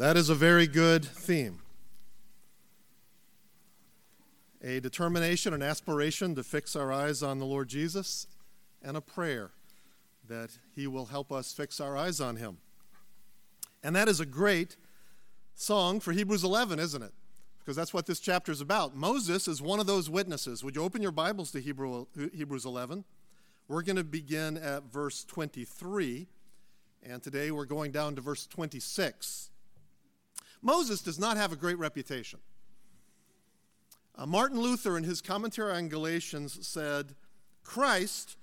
That is a very good theme. A determination, an aspiration to fix our eyes on the Lord Jesus, and a prayer that He will help us fix our eyes on Him. And that is a great song for Hebrews 11, isn't it? Because that's what this chapter is about. Moses is one of those witnesses. Would you open your Bibles to Hebrew, Hebrews 11? We're going to begin at verse 23, and today we're going down to verse 26. Moses does not have a great reputation. Uh, Martin Luther, in his commentary on Galatians, said, Christ,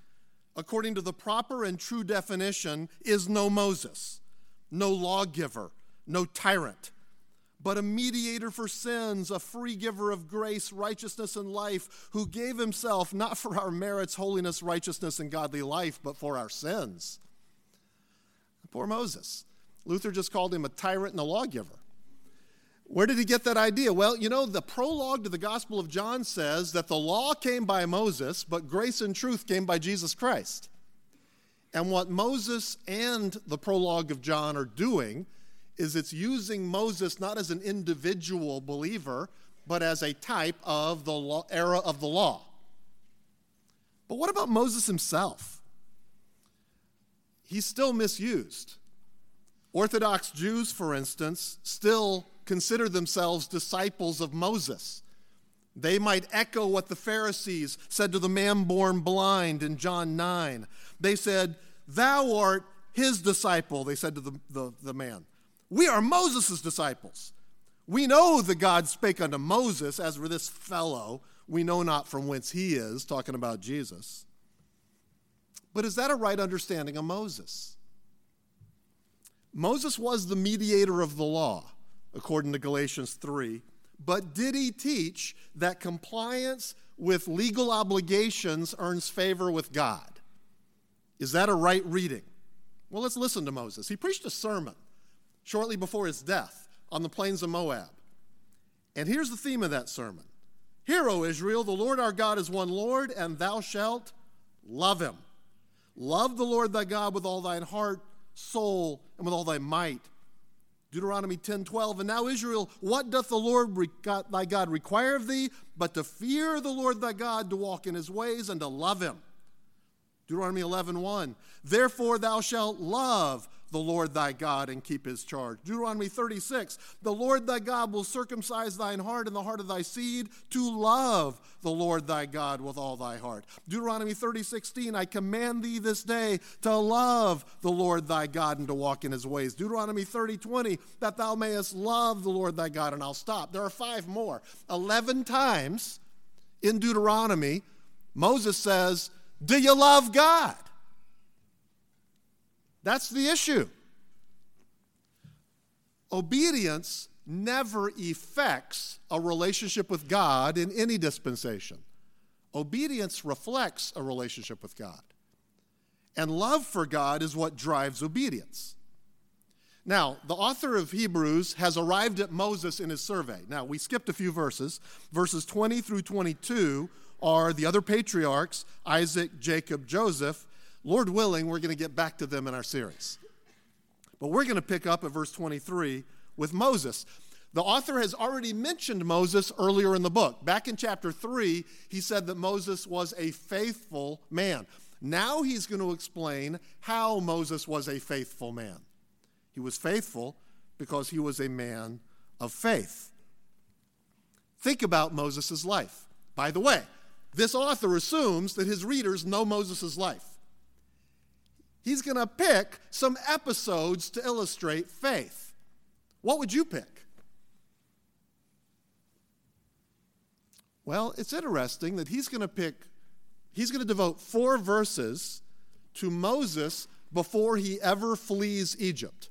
according to the proper and true definition, is no Moses, no lawgiver, no tyrant, but a mediator for sins, a free giver of grace, righteousness, and life, who gave himself not for our merits, holiness, righteousness, and godly life, but for our sins. Poor Moses. Luther just called him a tyrant and a lawgiver. Where did he get that idea? Well, you know, the prologue to the Gospel of John says that the law came by Moses, but grace and truth came by Jesus Christ. And what Moses and the prologue of John are doing is it's using Moses not as an individual believer, but as a type of the law, era of the law. But what about Moses himself? He's still misused. Orthodox Jews, for instance, still consider themselves disciples of Moses. They might echo what the Pharisees said to the man born blind in John 9. They said, Thou art his disciple, they said to the, the, the man. We are Moses' disciples. We know that God spake unto Moses, as for this fellow, we know not from whence he is, talking about Jesus. But is that a right understanding of Moses? Moses was the mediator of the law according to Galatians 3. But did he teach that compliance with legal obligations earns favor with God? Is that a right reading? Well, let's listen to Moses. He preached a sermon shortly before his death on the plains of Moab. And here's the theme of that sermon Hear, O Israel, the Lord our God is one Lord, and thou shalt love him. Love the Lord thy God with all thine heart, soul, and with all thy might Deuteronomy 10 12. And now, Israel, what doth the Lord thy God require of thee? But to fear the Lord thy God, to walk in his ways, and to love him. Deuteronomy 11 1. Therefore, thou shalt love the Lord thy God and keep his charge. Deuteronomy 36 The Lord thy God will circumcise thine heart and the heart of thy seed to love the Lord thy God with all thy heart. Deuteronomy 30 16 I command thee this day to love the Lord thy God and to walk in his ways. Deuteronomy 30 20 That thou mayest love the Lord thy God. And I'll stop. There are five more. 11 times in Deuteronomy, Moses says, Do you love God? That's the issue. Obedience never effects a relationship with God in any dispensation. Obedience reflects a relationship with God. And love for God is what drives obedience. Now, the author of Hebrews has arrived at Moses in his survey. Now, we skipped a few verses. Verses 20 through 22 are the other patriarchs Isaac, Jacob, Joseph, Lord willing, we're going to get back to them in our series. But we're going to pick up at verse 23 with Moses. The author has already mentioned Moses earlier in the book. Back in chapter 3, he said that Moses was a faithful man. Now he's going to explain how Moses was a faithful man. He was faithful because he was a man of faith. Think about Moses' life. By the way, this author assumes that his readers know Moses' life he's going to pick some episodes to illustrate faith. What would you pick? Well, it's interesting that he's going to pick, he's going to devote four verses to Moses before he ever flees Egypt.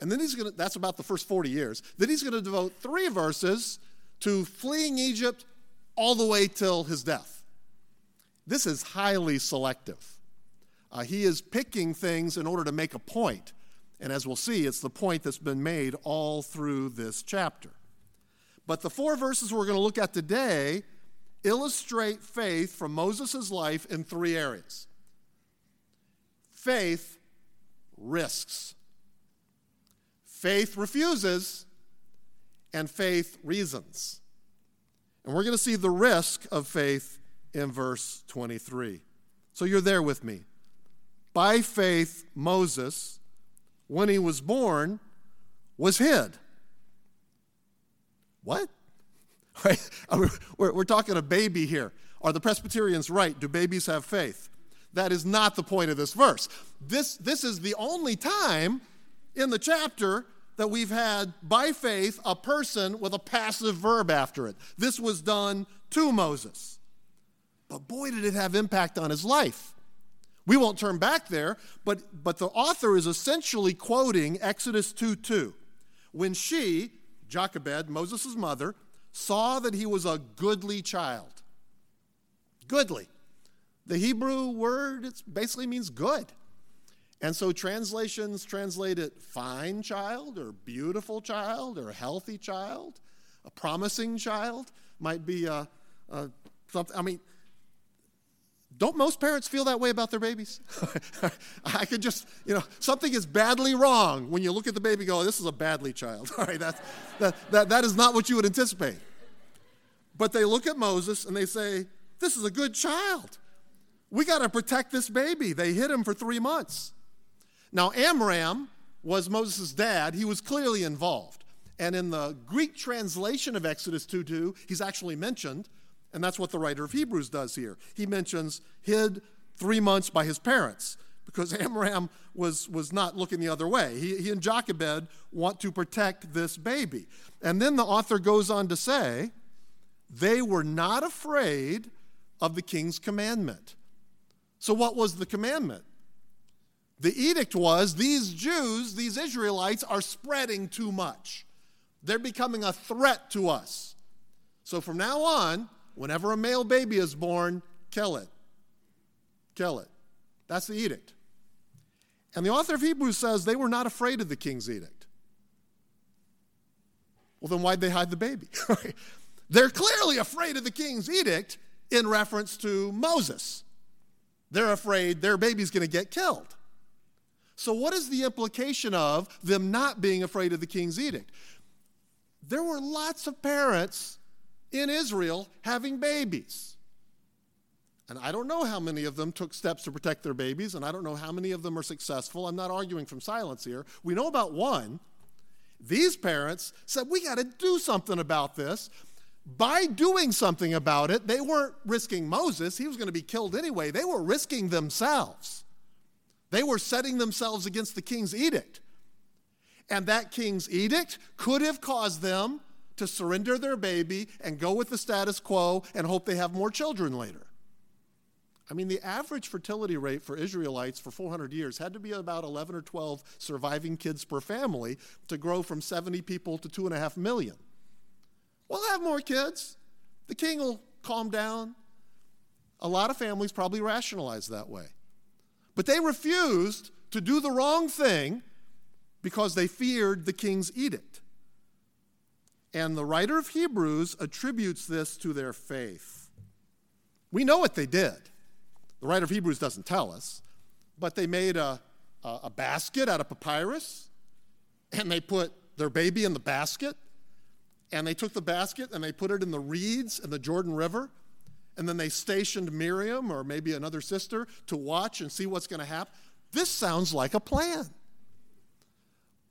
And then he's going to, that's about the first 40 years. Then he's going to devote three verses to fleeing Egypt all the way till his death. This is highly selective. Uh, he is picking things in order to make a point. And as we'll see, it's the point that's been made all through this chapter. But the four verses we're going to look at today illustrate faith from Moses' life in three areas. Faith risks. faith refuses, and faith reasons. And we're going to see the risk of faith in verse 23. So you're there with me. By faith, Moses, when he was born, was hid. What? We're, we're talking a baby here. Are the Presbyterians right? Do babies have faith? That is not the point of this verse. This, this is the only time in the chapter that we've had, by faith, a person with a passive verb after it. This was done to Moses. But boy, did it have impact on his life. We won't turn back there, but, but the author is essentially quoting Exodus 2 2. When she, Jochebed, Moses' mother, saw that he was a goodly child. Goodly. The Hebrew word basically means good. And so translations translate it fine child or beautiful child or healthy child, a promising child might be a, a something. I mean, don't most parents feel that way about their babies? I could just, you know, something is badly wrong when you look at the baby go, oh, this is a badly child. All right, that, that, that, that is not what you would anticipate. But they look at Moses and they say, this is a good child. We got to protect this baby. They hid him for three months. Now, Amram was Moses' dad. He was clearly involved. And in the Greek translation of Exodus 2 2, he's actually mentioned, and that's what the writer of Hebrews does here. He mentions hid three months by his parents because Amram was, was not looking the other way. He, he and Jochebed want to protect this baby. And then the author goes on to say, they were not afraid of the king's commandment. So, what was the commandment? The edict was these Jews, these Israelites, are spreading too much. They're becoming a threat to us. So from now on, whenever a male baby is born, kill it. Kill it. That's the edict. And the author of Hebrews says they were not afraid of the king's edict. Well, then why'd they hide the baby? They're clearly afraid of the king's edict in reference to Moses. They're afraid their baby's going to get killed. So, what is the implication of them not being afraid of the king's edict? There were lots of parents in Israel having babies. And I don't know how many of them took steps to protect their babies, and I don't know how many of them are successful. I'm not arguing from silence here. We know about one. These parents said, We got to do something about this. By doing something about it, they weren't risking Moses. He was going to be killed anyway. They were risking themselves. They were setting themselves against the king's edict. And that king's edict could have caused them to surrender their baby and go with the status quo and hope they have more children later. I mean, the average fertility rate for Israelites for 400 years had to be about 11 or 12 surviving kids per family to grow from 70 people to 2.5 million. We'll have more kids. The king will calm down. A lot of families probably rationalize that way. But they refused to do the wrong thing because they feared the king's edict. And the writer of Hebrews attributes this to their faith. We know what they did. The writer of Hebrews doesn't tell us, but they made a, a, a basket out of papyrus and they put their baby in the basket and they took the basket and they put it in the reeds in the Jordan River and then they stationed Miriam or maybe another sister to watch and see what's going to happen. This sounds like a plan.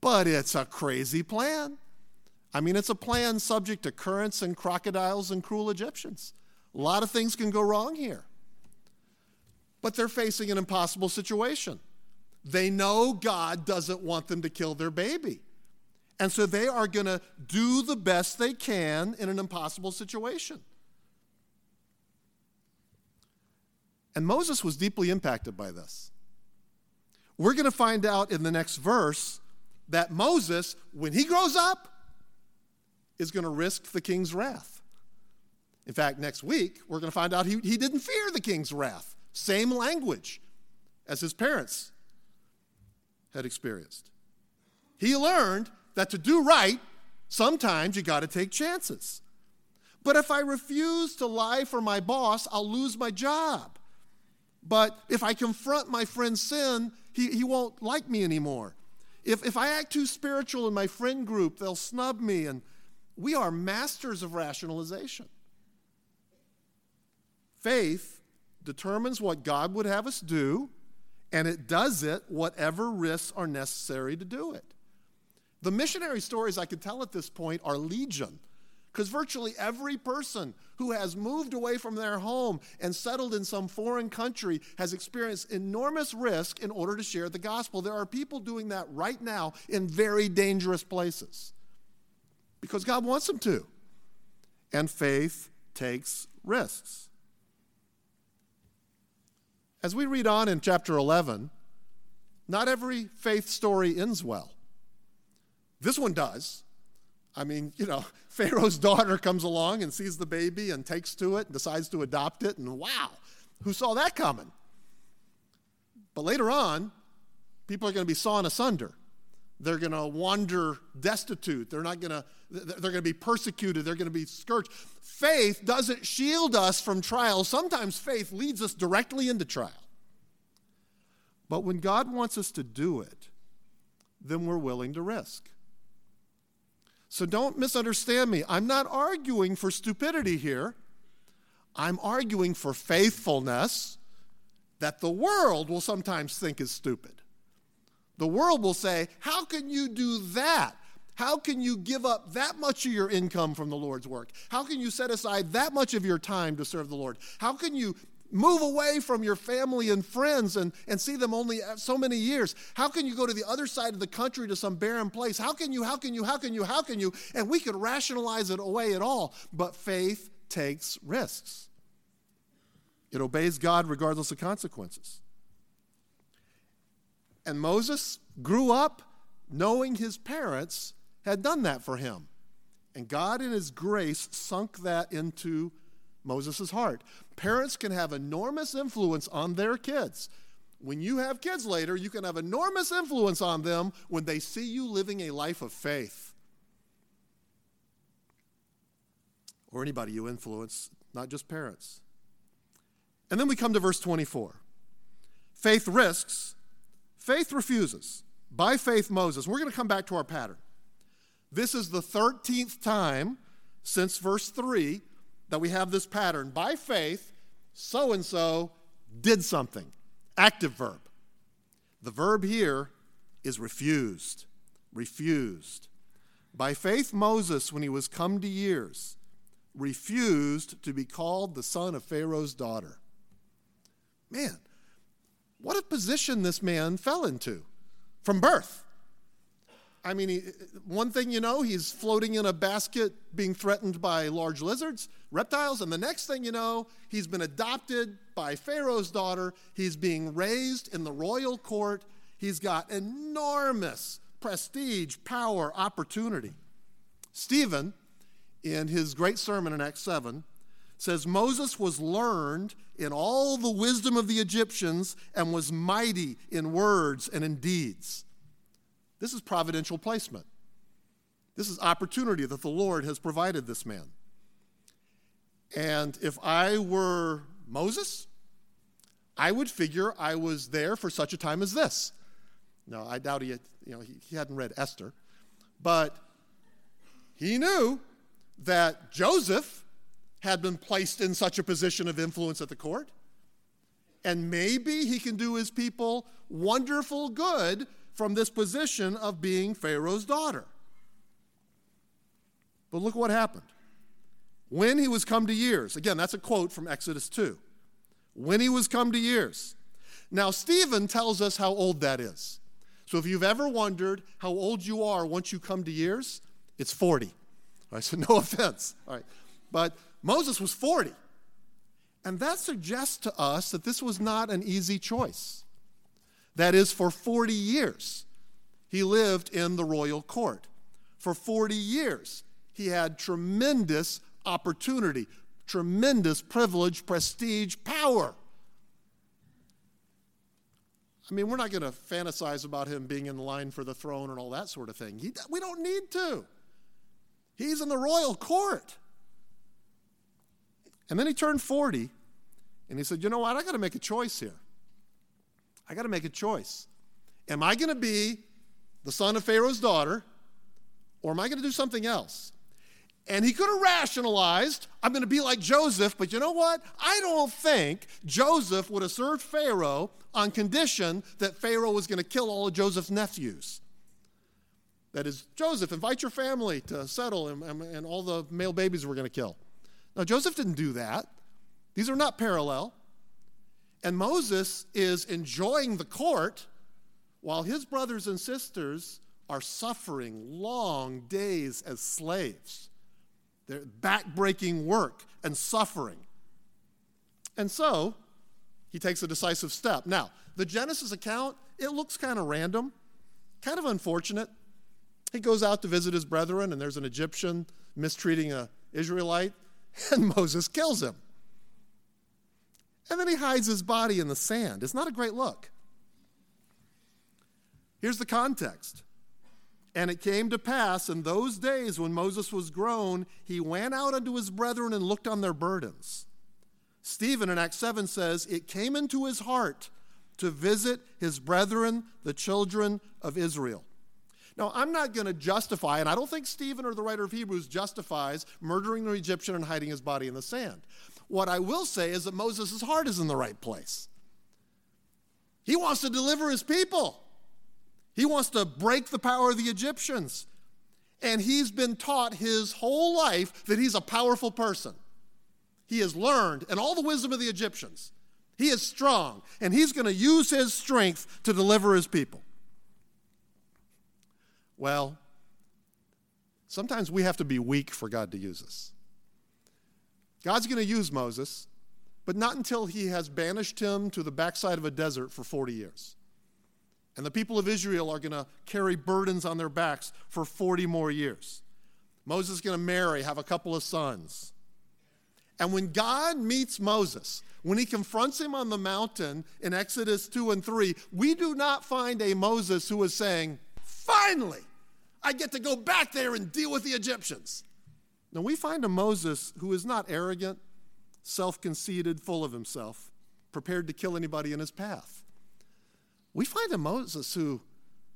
But it's a crazy plan. I mean, it's a plan subject to currents and crocodiles and cruel Egyptians. A lot of things can go wrong here. But they're facing an impossible situation. They know God doesn't want them to kill their baby. And so they are going to do the best they can in an impossible situation. And Moses was deeply impacted by this. We're going to find out in the next verse that Moses, when he grows up, is going to risk the king's wrath. In fact, next week, we're going to find out he, he didn't fear the king's wrath. Same language as his parents had experienced. He learned that to do right, sometimes you got to take chances. But if I refuse to lie for my boss, I'll lose my job. But if I confront my friend's sin, he, he won't like me anymore. If, if I act too spiritual in my friend group, they'll snub me. And we are masters of rationalization. Faith determines what God would have us do, and it does it whatever risks are necessary to do it. The missionary stories I could tell at this point are legion. Because virtually every person who has moved away from their home and settled in some foreign country has experienced enormous risk in order to share the gospel. There are people doing that right now in very dangerous places because God wants them to. And faith takes risks. As we read on in chapter 11, not every faith story ends well. This one does. I mean, you know, Pharaoh's daughter comes along and sees the baby and takes to it and decides to adopt it, and wow, who saw that coming? But later on, people are going to be sawn asunder. They're going to wander destitute. They're not going to, they're going to be persecuted. They're going to be scourged. Faith doesn't shield us from trials. Sometimes faith leads us directly into trial. But when God wants us to do it, then we're willing to risk. So don't misunderstand me. I'm not arguing for stupidity here. I'm arguing for faithfulness that the world will sometimes think is stupid. The world will say, How can you do that? How can you give up that much of your income from the Lord's work? How can you set aside that much of your time to serve the Lord? How can you move away from your family and friends and, and see them only so many years? How can you go to the other side of the country to some barren place? How can you, how can you, how can you, how can you? And we could rationalize it away at all, but faith takes risks. It obeys God regardless of consequences. And Moses grew up knowing his parents had done that for him. And God, in his grace, sunk that into Moses' heart. Parents can have enormous influence on their kids. When you have kids later, you can have enormous influence on them when they see you living a life of faith. Or anybody you influence, not just parents. And then we come to verse 24. Faith risks Faith refuses. By faith, Moses. We're going to come back to our pattern. This is the 13th time since verse 3 that we have this pattern. By faith, so and so did something. Active verb. The verb here is refused. Refused. By faith, Moses, when he was come to years, refused to be called the son of Pharaoh's daughter. Man, what a position this man fell into from birth. I mean, he, one thing you know, he's floating in a basket being threatened by large lizards, reptiles, and the next thing you know, he's been adopted by Pharaoh's daughter. He's being raised in the royal court. He's got enormous prestige, power, opportunity. Stephen, in his great sermon in Acts 7, says Moses was learned in all the wisdom of the Egyptians and was mighty in words and in deeds. This is providential placement. This is opportunity that the Lord has provided this man. And if I were Moses, I would figure I was there for such a time as this. No, I doubt he, had, you know, he, he hadn't read Esther, but he knew that Joseph had been placed in such a position of influence at the court. And maybe he can do his people wonderful good from this position of being Pharaoh's daughter. But look what happened. When he was come to years, again, that's a quote from Exodus 2. When he was come to years. Now, Stephen tells us how old that is. So if you've ever wondered how old you are once you come to years, it's 40. All right, so no offense. All right. But Moses was 40. And that suggests to us that this was not an easy choice. That is, for 40 years, he lived in the royal court. For 40 years, he had tremendous opportunity, tremendous privilege, prestige, power. I mean, we're not going to fantasize about him being in line for the throne and all that sort of thing. He, we don't need to. He's in the royal court. And then he turned 40 and he said, You know what? I got to make a choice here. I got to make a choice. Am I going to be the son of Pharaoh's daughter, or am I going to do something else? And he could have rationalized, I'm going to be like Joseph, but you know what? I don't think Joseph would have served Pharaoh on condition that Pharaoh was going to kill all of Joseph's nephews. That is, Joseph, invite your family to settle, and, and all the male babies we're going to kill. Now, Joseph didn't do that. These are not parallel. And Moses is enjoying the court while his brothers and sisters are suffering long days as slaves. They're backbreaking work and suffering. And so, he takes a decisive step. Now, the Genesis account, it looks kind of random, kind of unfortunate. He goes out to visit his brethren, and there's an Egyptian mistreating an Israelite, and Moses kills him. And then he hides his body in the sand. It's not a great look. Here's the context. And it came to pass in those days when Moses was grown, he went out unto his brethren and looked on their burdens. Stephen in Acts 7 says, It came into his heart to visit his brethren, the children of Israel. Now, I'm not going to justify, and I don't think Stephen or the writer of Hebrews justifies murdering the Egyptian and hiding his body in the sand. What I will say is that Moses' heart is in the right place. He wants to deliver his people, he wants to break the power of the Egyptians. And he's been taught his whole life that he's a powerful person. He has learned, and all the wisdom of the Egyptians. He is strong, and he's going to use his strength to deliver his people. Well, sometimes we have to be weak for God to use us. God's going to use Moses, but not until he has banished him to the backside of a desert for 40 years. And the people of Israel are going to carry burdens on their backs for 40 more years. Moses is going to marry, have a couple of sons. And when God meets Moses, when he confronts him on the mountain in Exodus 2 and 3, we do not find a Moses who is saying, Finally, I get to go back there and deal with the Egyptians. Now we find a Moses who is not arrogant, self conceited, full of himself, prepared to kill anybody in his path. We find a Moses who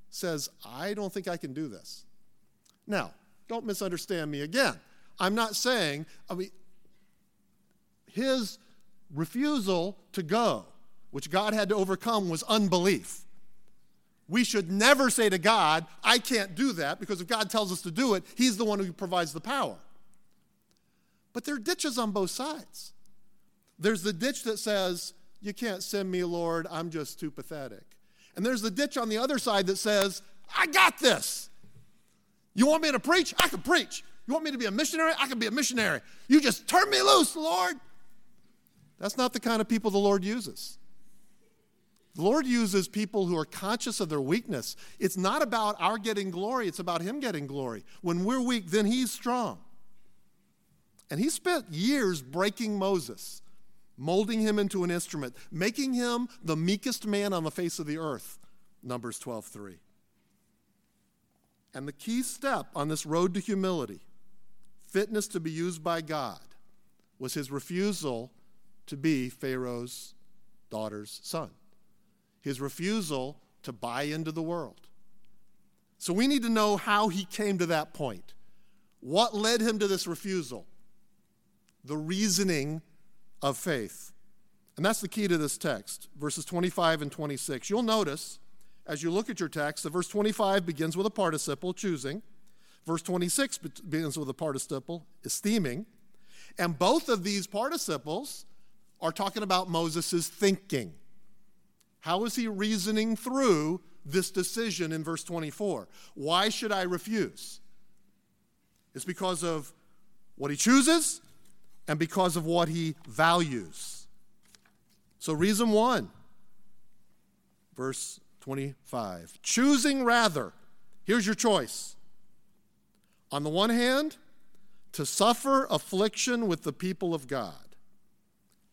says, I don't think I can do this. Now, don't misunderstand me again. I'm not saying, I mean, his refusal to go, which God had to overcome, was unbelief. We should never say to God, I can't do that, because if God tells us to do it, He's the one who provides the power. But there are ditches on both sides. There's the ditch that says, You can't send me, Lord, I'm just too pathetic. And there's the ditch on the other side that says, I got this. You want me to preach? I can preach. You want me to be a missionary? I can be a missionary. You just turn me loose, Lord. That's not the kind of people the Lord uses. The Lord uses people who are conscious of their weakness. It's not about our getting glory, it's about Him getting glory. When we're weak, then He's strong. And He spent years breaking Moses, molding him into an instrument, making him the meekest man on the face of the earth. Numbers 12 3. And the key step on this road to humility, fitness to be used by God, was his refusal to be Pharaoh's daughter's son his refusal to buy into the world. So we need to know how he came to that point. What led him to this refusal? The reasoning of faith. And that's the key to this text, verses 25 and 26. You'll notice as you look at your text that verse 25 begins with a participle, choosing. Verse 26 begins with a participle, esteeming. And both of these participles are talking about Moses' thinking. How is he reasoning through this decision in verse 24? Why should I refuse? It's because of what he chooses and because of what he values. So, reason one, verse 25 choosing rather, here's your choice. On the one hand, to suffer affliction with the people of God.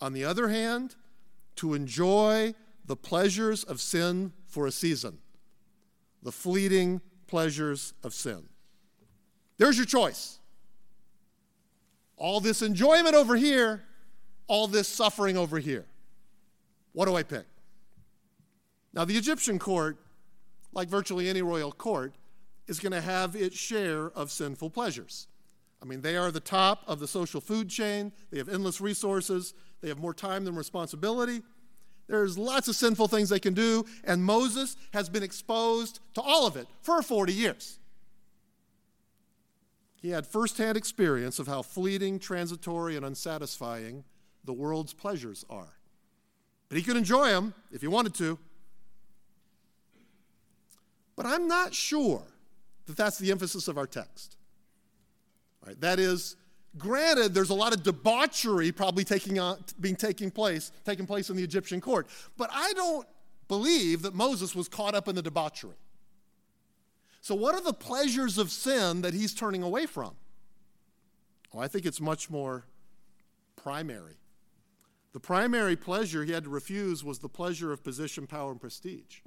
On the other hand, to enjoy the pleasures of sin for a season, the fleeting pleasures of sin. There's your choice. All this enjoyment over here, all this suffering over here. What do I pick? Now, the Egyptian court like virtually any royal court, is going to have its share of sinful pleasures. I mean, they are the top of the social food chain, they have endless resources, they have more time than responsibility. There's lots of sinful things they can do, and Moses has been exposed to all of it for 40 years. He had firsthand experience of how fleeting, transitory, and unsatisfying the world's pleasures are. But he could enjoy them if he wanted to. But I'm not sure that that's the emphasis of our text. Right? That is, granted, there's a lot of debauchery probably taking on, being taking place, taking place in the Egyptian court. But I don't believe that Moses was caught up in the debauchery. So, what are the pleasures of sin that he's turning away from? Well, I think it's much more primary. The primary pleasure he had to refuse was the pleasure of position, power, and prestige.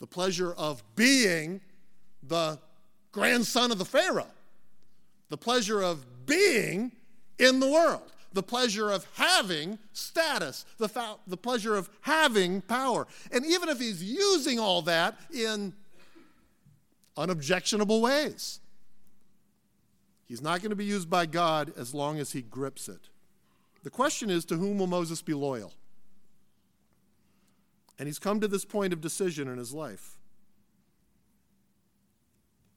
The pleasure of being the grandson of the Pharaoh. The pleasure of being in the world. The pleasure of having status. The, fa- the pleasure of having power. And even if he's using all that in unobjectionable ways, he's not going to be used by God as long as he grips it. The question is to whom will Moses be loyal? And he's come to this point of decision in his life.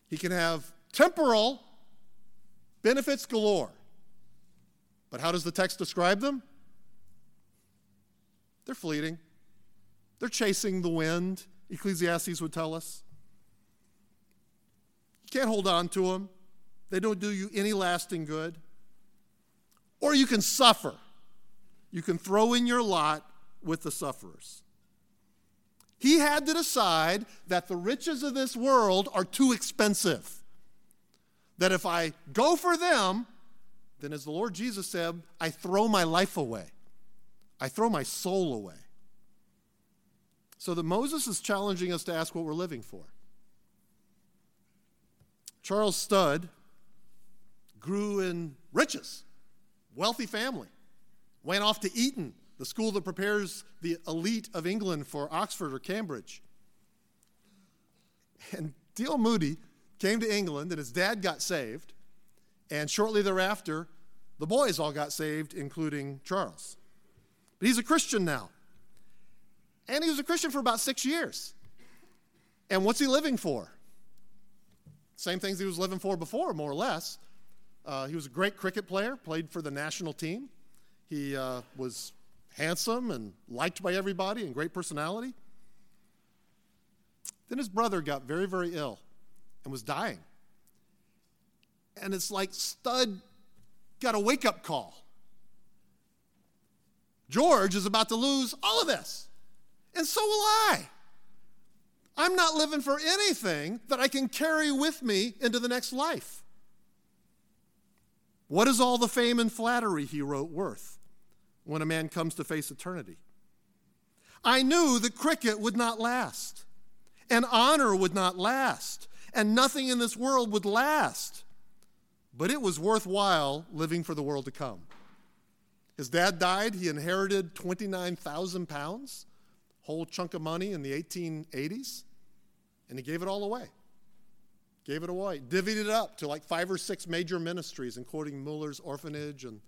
He can have temporal benefits galore. But how does the text describe them? They're fleeting. They're chasing the wind, Ecclesiastes would tell us. You can't hold on to them, they don't do you any lasting good. Or you can suffer. You can throw in your lot with the sufferers. He had to decide that the riches of this world are too expensive. That if I go for them, then as the Lord Jesus said, I throw my life away. I throw my soul away. So that Moses is challenging us to ask what we're living for. Charles Studd grew in riches, wealthy family, went off to Eton the school that prepares the elite of England for Oxford or Cambridge. And D. L. Moody came to England, and his dad got saved. And shortly thereafter, the boys all got saved, including Charles. But he's a Christian now. And he was a Christian for about six years. And what's he living for? Same things he was living for before, more or less. Uh, he was a great cricket player, played for the national team. He uh, was handsome and liked by everybody and great personality. Then his brother got very, very ill and was dying. And it's like Studd got a wake up call. George is about to lose all of this. And so will I. I'm not living for anything that I can carry with me into the next life. What is all the fame and flattery, he wrote, worth? when a man comes to face eternity. I knew that cricket would not last, and honor would not last, and nothing in this world would last. But it was worthwhile living for the world to come. His dad died, he inherited 29,000 pounds, whole chunk of money in the 1880s, and he gave it all away. Gave it away, divvied it up to like five or six major ministries, including Mueller's orphanage and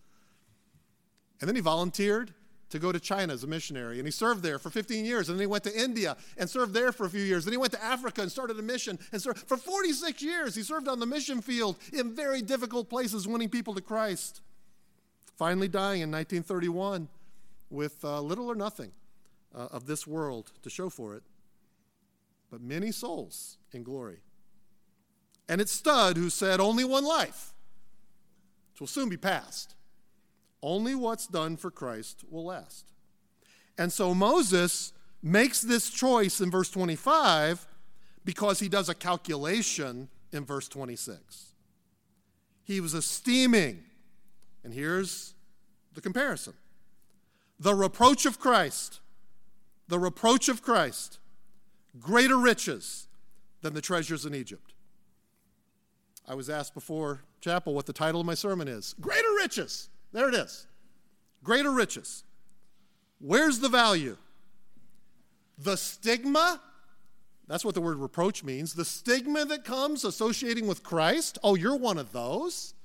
and then he volunteered to go to China as a missionary. And he served there for 15 years. And then he went to India and served there for a few years. Then he went to Africa and started a mission. And served. for 46 years, he served on the mission field in very difficult places, winning people to Christ. Finally dying in 1931 with uh, little or nothing uh, of this world to show for it, but many souls in glory. And it's Studd who said, Only one life, which will soon be past. Only what's done for Christ will last. And so Moses makes this choice in verse 25 because he does a calculation in verse 26. He was esteeming, and here's the comparison the reproach of Christ, the reproach of Christ, greater riches than the treasures in Egypt. I was asked before chapel what the title of my sermon is Greater Riches. There it is. Greater riches. Where's the value? The stigma That's what the word reproach means. The stigma that comes associating with Christ. Oh, you're one of those.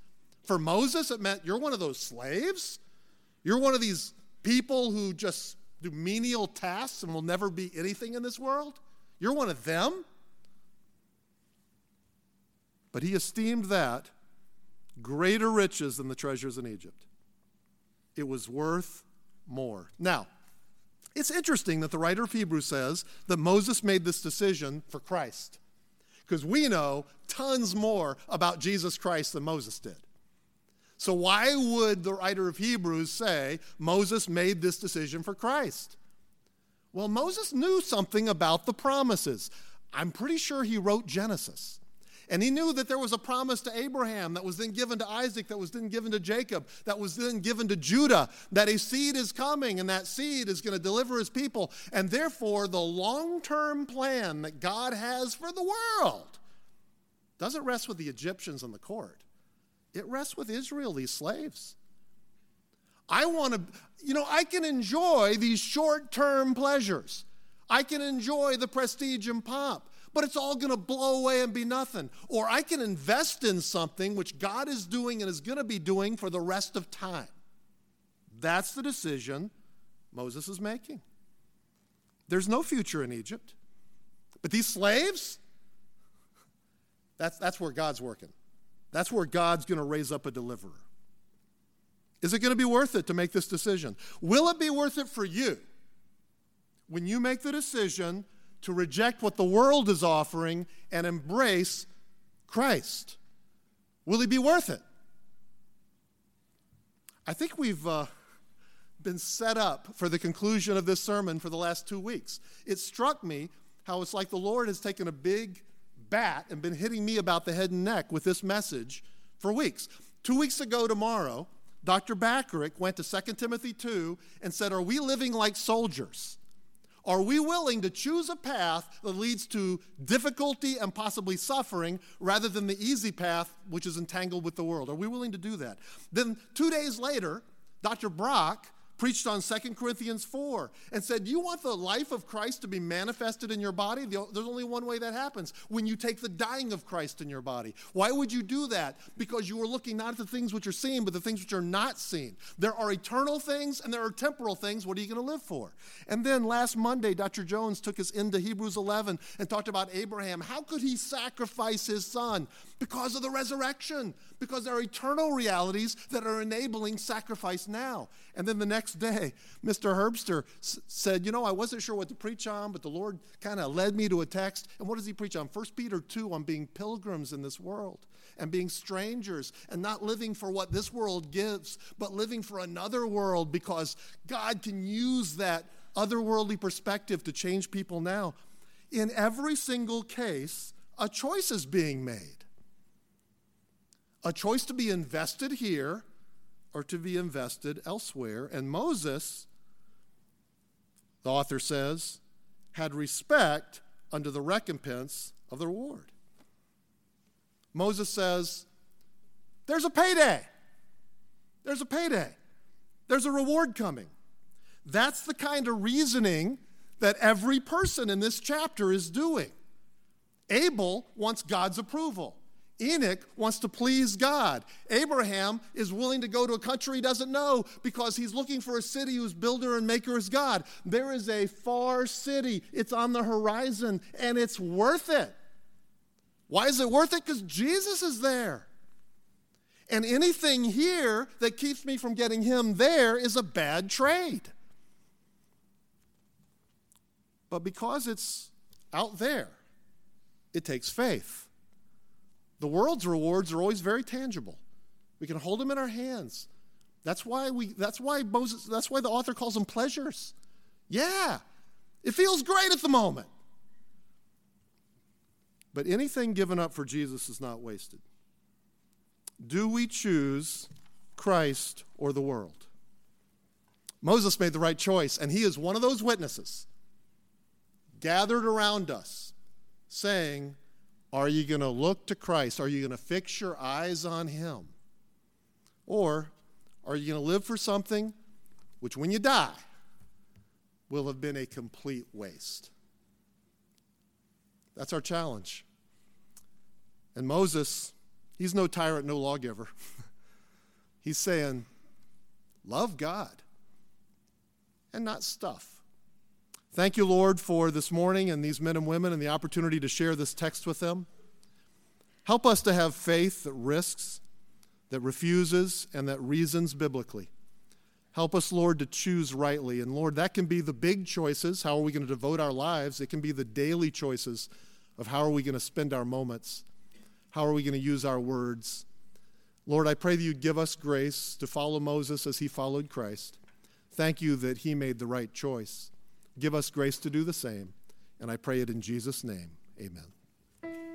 For Moses, it meant you're one of those slaves. You're one of these people who just do menial tasks and will never be anything in this world. You're one of them. But he esteemed that greater riches than the treasures in Egypt. It was worth more. Now, it's interesting that the writer of Hebrews says that Moses made this decision for Christ, because we know tons more about Jesus Christ than Moses did. So, why would the writer of Hebrews say Moses made this decision for Christ? Well, Moses knew something about the promises. I'm pretty sure he wrote Genesis. And he knew that there was a promise to Abraham that was then given to Isaac, that was then given to Jacob, that was then given to Judah, that a seed is coming and that seed is going to deliver his people. And therefore, the long term plan that God has for the world doesn't rest with the Egyptians in the court, it rests with Israel, these slaves. I want to, you know, I can enjoy these short term pleasures. I can enjoy the prestige and pomp but it's all going to blow away and be nothing. Or I can invest in something which God is doing and is going to be doing for the rest of time. That's the decision Moses is making. There's no future in Egypt. But these slaves, that's, that's where God's working. That's where God's going to raise up a deliverer. Is it going to be worth it to make this decision? Will it be worth it for you when you make the decision to reject what the world is offering and embrace Christ? Will he be worth it? I think we've uh, been set up for the conclusion of this sermon for the last two weeks. It struck me how it's like the Lord has taken a big bat and been hitting me about the head and neck with this message for weeks. Two weeks ago tomorrow, Dr. Backerick went to 2 Timothy 2 and said, Are we living like soldiers? Are we willing to choose a path that leads to difficulty and possibly suffering rather than the easy path which is entangled with the world? Are we willing to do that? Then, two days later, Dr. Brock preached on 2 Corinthians 4 and said, You want the life of Christ to be manifested in your body? There's only one way that happens when you take the dying of Christ in your body. Why would you do that? Because you are looking not at the things which are seen, but the things which are not seen. There are eternal things and there are temporal things. What are you going to live for? And then last Monday, Dr. Jones took us into Hebrews 11 and talked about Abraham. How could he sacrifice his son? Because of the resurrection, because there are eternal realities that are enabling sacrifice now. And then the next day, Mr. Herbster s- said, You know, I wasn't sure what to preach on, but the Lord kind of led me to a text. And what does he preach on? 1 Peter 2 on being pilgrims in this world and being strangers and not living for what this world gives, but living for another world because God can use that otherworldly perspective to change people now. In every single case, a choice is being made a choice to be invested here or to be invested elsewhere. And Moses, the author says, had respect unto the recompense of the reward. Moses says, There's a payday. There's a payday. There's a reward coming. That's the kind of reasoning that every person in this chapter is doing. Abel wants God's approval. Enoch wants to please God. Abraham is willing to go to a country he doesn't know because he's looking for a city whose builder and maker is God. There is a far city, it's on the horizon, and it's worth it. Why is it worth it? Because Jesus is there. And anything here that keeps me from getting him there is a bad trade. But because it's out there, it takes faith. The world's rewards are always very tangible. We can hold them in our hands. That's why we that's why Moses that's why the author calls them pleasures. Yeah. It feels great at the moment. But anything given up for Jesus is not wasted. Do we choose Christ or the world? Moses made the right choice, and he is one of those witnesses gathered around us saying, are you going to look to Christ? Are you going to fix your eyes on Him? Or are you going to live for something which, when you die, will have been a complete waste? That's our challenge. And Moses, he's no tyrant, no lawgiver. he's saying, love God and not stuff. Thank you, Lord, for this morning and these men and women and the opportunity to share this text with them. Help us to have faith that risks, that refuses, and that reasons biblically. Help us, Lord, to choose rightly. And Lord, that can be the big choices. How are we going to devote our lives? It can be the daily choices of how are we going to spend our moments? How are we going to use our words? Lord, I pray that you give us grace to follow Moses as he followed Christ. Thank you that he made the right choice. Give us grace to do the same. And I pray it in Jesus' name. Amen.